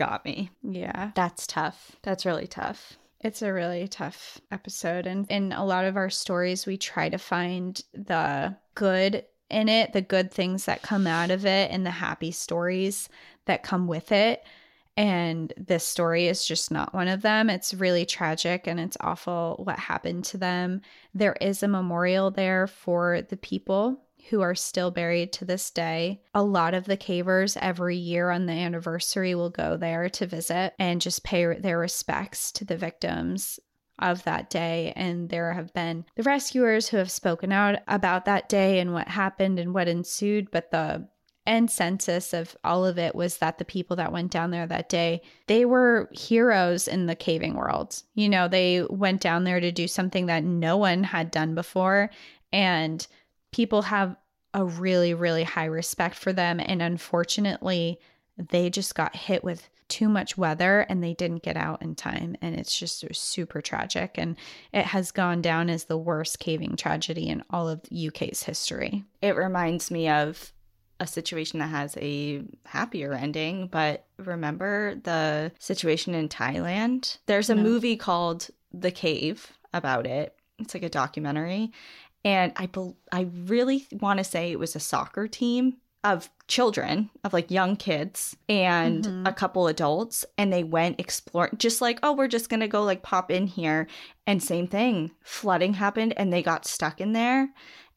got me. Yeah. That's tough. That's really tough. It's a really tough episode. And in a lot of our stories, we try to find the good in it, the good things that come out of it, and the happy stories that come with it. And this story is just not one of them. It's really tragic and it's awful what happened to them. There is a memorial there for the people who are still buried to this day. A lot of the cavers every year on the anniversary will go there to visit and just pay their respects to the victims of that day. And there have been the rescuers who have spoken out about that day and what happened and what ensued. But the end census of all of it was that the people that went down there that day, they were heroes in the caving world. You know, they went down there to do something that no one had done before. And people have a really, really high respect for them. And unfortunately, they just got hit with too much weather and they didn't get out in time. And it's just super tragic. And it has gone down as the worst caving tragedy in all of UK's history. It reminds me of a situation that has a happier ending, but remember the situation in Thailand? There's a no. movie called The Cave about it. It's like a documentary. And I be- I really want to say it was a soccer team of children, of like young kids and mm-hmm. a couple adults, and they went exploring, just like, oh, we're just gonna go like pop in here. And same thing, flooding happened and they got stuck in there.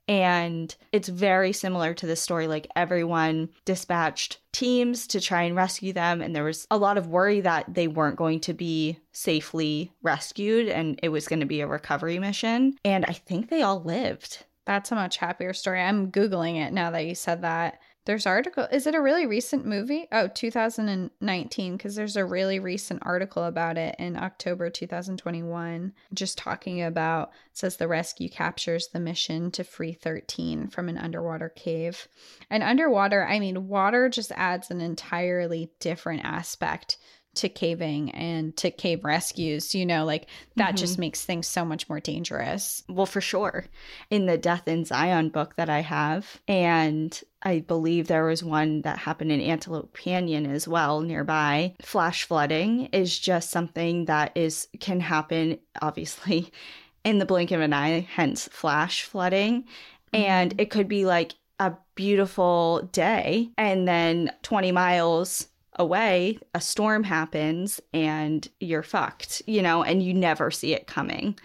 And it's very similar to this story. Like everyone dispatched teams to try and rescue them. And there was a lot of worry that they weren't going to be safely rescued and it was going to be a recovery mission. And I think they all lived. That's a much happier story. I'm Googling it now that you said that. There's article. Is it a really recent movie? Oh, 2019 because there's a really recent article about it in October 2021 just talking about says the rescue captures the mission to free 13 from an underwater cave. And underwater, I mean, water just adds an entirely different aspect to caving and to cave rescues, you know, like that mm-hmm. just makes things so much more dangerous. Well, for sure. In the Death in Zion book that I have, and I believe there was one that happened in Antelope Canyon as well nearby. Flash flooding is just something that is can happen obviously [LAUGHS] in the blink of an eye, hence flash flooding. Mm-hmm. And it could be like a beautiful day and then 20 miles away, a storm happens and you're fucked, you know, and you never see it coming.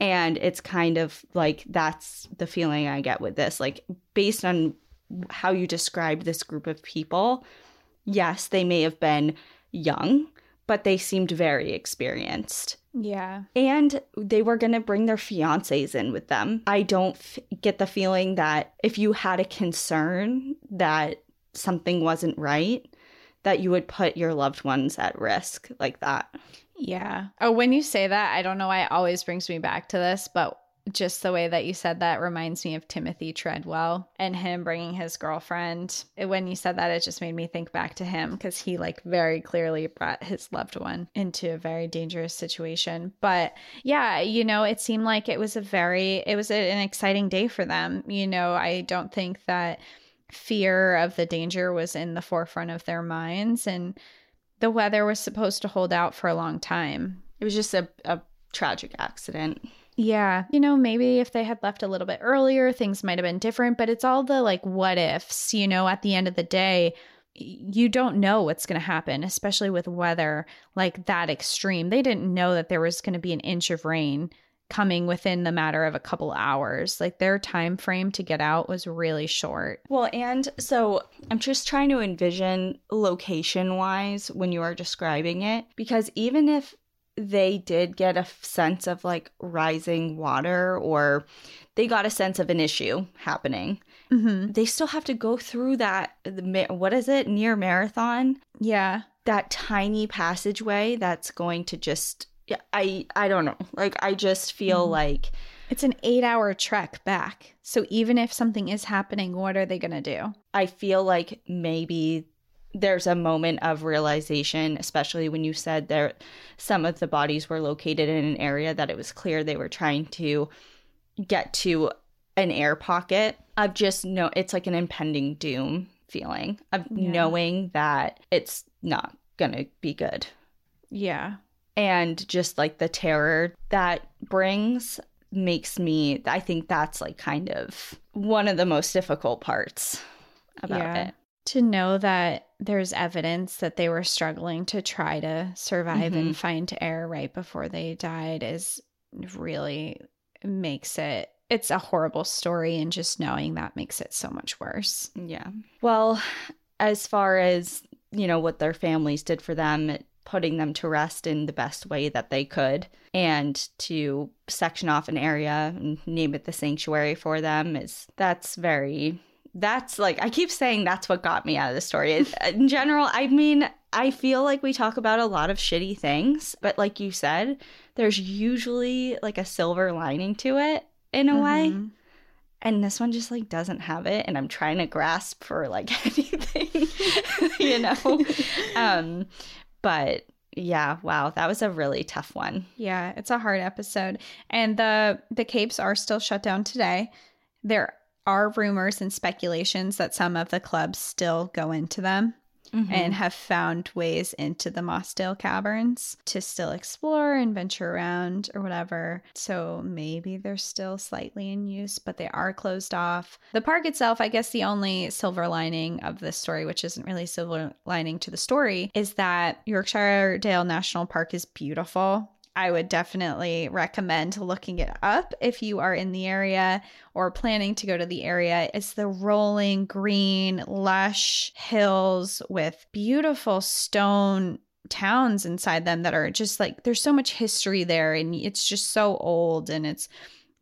And it's kind of like that's the feeling I get with this. Like, based on how you described this group of people, yes, they may have been young, but they seemed very experienced. Yeah. And they were going to bring their fiancés in with them. I don't f- get the feeling that if you had a concern that something wasn't right, that you would put your loved ones at risk like that. Yeah. Oh, when you say that, I don't know why it always brings me back to this, but just the way that you said that reminds me of Timothy Treadwell and him bringing his girlfriend. When you said that, it just made me think back to him because he, like, very clearly brought his loved one into a very dangerous situation. But yeah, you know, it seemed like it was a very, it was an exciting day for them. You know, I don't think that fear of the danger was in the forefront of their minds and the weather was supposed to hold out for a long time. It was just a, a tragic accident. Yeah. You know, maybe if they had left a little bit earlier, things might have been different, but it's all the like what ifs, you know, at the end of the day, you don't know what's going to happen, especially with weather like that extreme. They didn't know that there was going to be an inch of rain coming within the matter of a couple hours. Like their time frame to get out was really short. Well, and so I'm just trying to envision location wise when you are describing it because even if they did get a sense of like rising water or they got a sense of an issue happening. Mm-hmm. They still have to go through that. What is it? Near marathon? Yeah. That tiny passageway that's going to just yeah, I I don't know. Like I just feel mm. like it's an 8-hour trek back. So even if something is happening, what are they going to do? I feel like maybe there's a moment of realization, especially when you said there some of the bodies were located in an area that it was clear they were trying to get to an air pocket of just no it's like an impending doom feeling of yeah. knowing that it's not gonna be good. Yeah and just like the terror that brings makes me I think that's like kind of one of the most difficult parts about yeah. it. To know that there's evidence that they were struggling to try to survive mm-hmm. and find air right before they died is really makes it it's a horrible story and just knowing that makes it so much worse. Yeah. Well, as far as, you know, what their families did for them, putting them to rest in the best way that they could and to section off an area and name it the sanctuary for them is that's very that's like I keep saying that's what got me out of the story. [LAUGHS] In general, I mean, I feel like we talk about a lot of shitty things, but like you said, there's usually like a silver lining to it in a mm-hmm. way. And this one just like doesn't have it and I'm trying to grasp for like [LAUGHS] anything, [LAUGHS] you know. um but yeah, wow, that was a really tough one. Yeah, it's a hard episode. And the the capes are still shut down today. There are rumors and speculations that some of the clubs still go into them mm-hmm. and have found ways into the Mossdale Caverns to still explore and venture around or whatever. So maybe they're still slightly in use, but they are closed off. The park itself, I guess the only silver lining of this story, which isn't really silver lining to the story, is that Yorkshire Dale National Park is beautiful. I would definitely recommend looking it up if you are in the area or planning to go to the area. It's the rolling green, lush hills with beautiful stone towns inside them that are just like there's so much history there and it's just so old and it's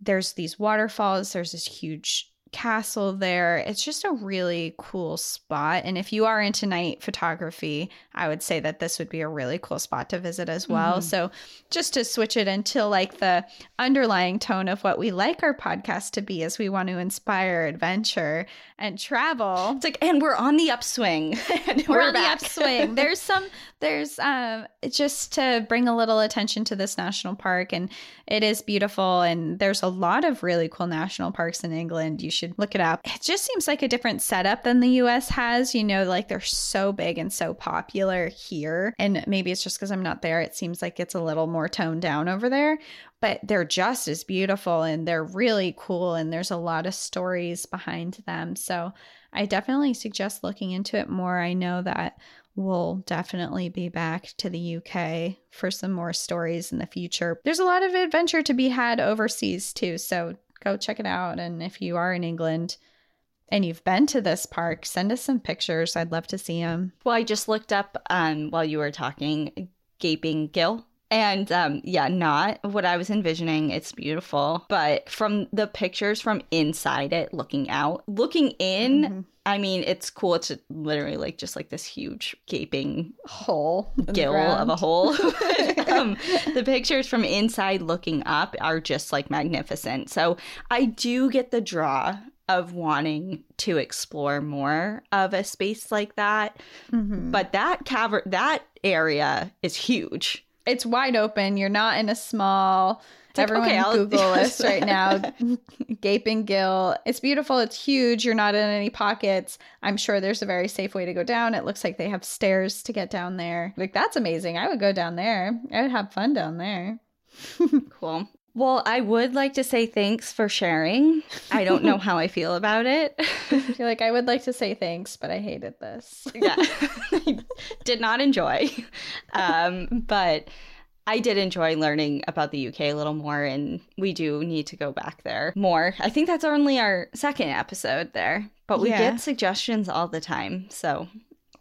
there's these waterfalls, there's this huge castle there. It's just a really cool spot. And if you are into night photography, I would say that this would be a really cool spot to visit as well. Mm-hmm. So, just to switch it into like the underlying tone of what we like our podcast to be, is we want to inspire adventure and travel. It's like, and we're on the upswing. [LAUGHS] we're, we're on the upswing. [LAUGHS] there's some, there's um, just to bring a little attention to this national park, and it is beautiful. And there's a lot of really cool national parks in England. You should look it up. It just seems like a different setup than the US has. You know, like they're so big and so popular here. And maybe it's just because I'm not there. It seems like it's a little more toned down over there but they're just as beautiful and they're really cool and there's a lot of stories behind them. So I definitely suggest looking into it more. I know that we'll definitely be back to the UK for some more stories in the future. There's a lot of adventure to be had overseas too, so go check it out. And if you are in England, and you've been to this park, send us some pictures. I'd love to see them. Well, I just looked up um, while you were talking Gaping Gill and um, yeah, not what I was envisioning. It's beautiful. But from the pictures from inside it, looking out, looking in, mm-hmm. I mean, it's cool. It's literally like just like this huge gaping hole, gill of a hole. [LAUGHS] [LAUGHS] um, the pictures from inside looking up are just like magnificent. So I do get the draw of wanting to explore more of a space like that. Mm-hmm. But that cavern, that area is huge it's wide open. You're not in a small. Everyone okay, Google [LAUGHS] this right now. [LAUGHS] Gaping Gill. It's beautiful. It's huge. You're not in any pockets. I'm sure there's a very safe way to go down. It looks like they have stairs to get down there. Like that's amazing. I would go down there. I would have fun down there. [LAUGHS] cool. Well, I would like to say thanks for sharing. I don't know [LAUGHS] how I feel about it. [LAUGHS] You're like, I would like to say thanks, but I hated this. yeah. I [LAUGHS] did not enjoy. Um, but I did enjoy learning about the UK a little more, and we do need to go back there more. I think that's only our second episode there, but we yeah. get suggestions all the time. So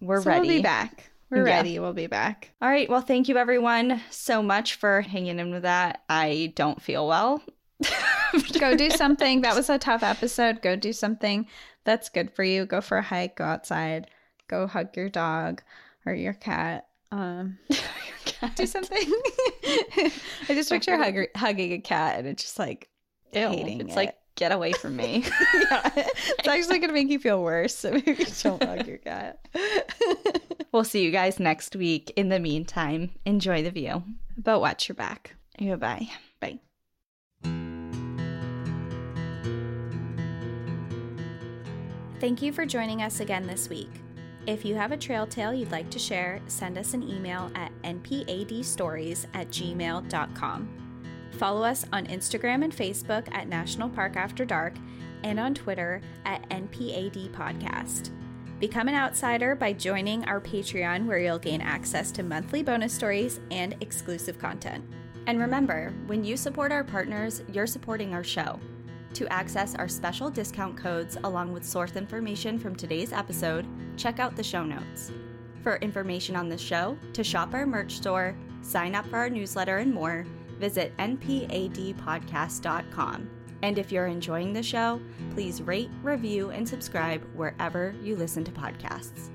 we're so ready. We'll be back. We're yeah. ready. We'll be back. All right. Well, thank you everyone so much for hanging in with that. I don't feel well. [LAUGHS] go do something. That was a tough episode. Go do something that's good for you. Go for a hike, go outside, go hug your dog or your cat. Um [LAUGHS] your cat. do something. [LAUGHS] I just picture hug- hugging a cat and it's just like Ew, hating it's it. like get away from me. yeah, [LAUGHS] [LAUGHS] it's actually going to make you feel worse. So [LAUGHS] maybe don't hug your cat. we'll see you guys next week. In the meantime, enjoy the view. But watch your back. Goodbye. Bye. Thank you for joining us again this week. If you have a trail tale you'd like to share, send us an email at npadstories at gmail.com. Follow us on Instagram and Facebook at National Park After Dark and on Twitter at NPAD Podcast. Become an outsider by joining our Patreon, where you'll gain access to monthly bonus stories and exclusive content. And remember, when you support our partners, you're supporting our show. To access our special discount codes along with source information from today's episode, check out the show notes. For information on the show, to shop our merch store, sign up for our newsletter, and more, visit npadpodcast.com. And if you're enjoying the show, please rate, review, and subscribe wherever you listen to podcasts.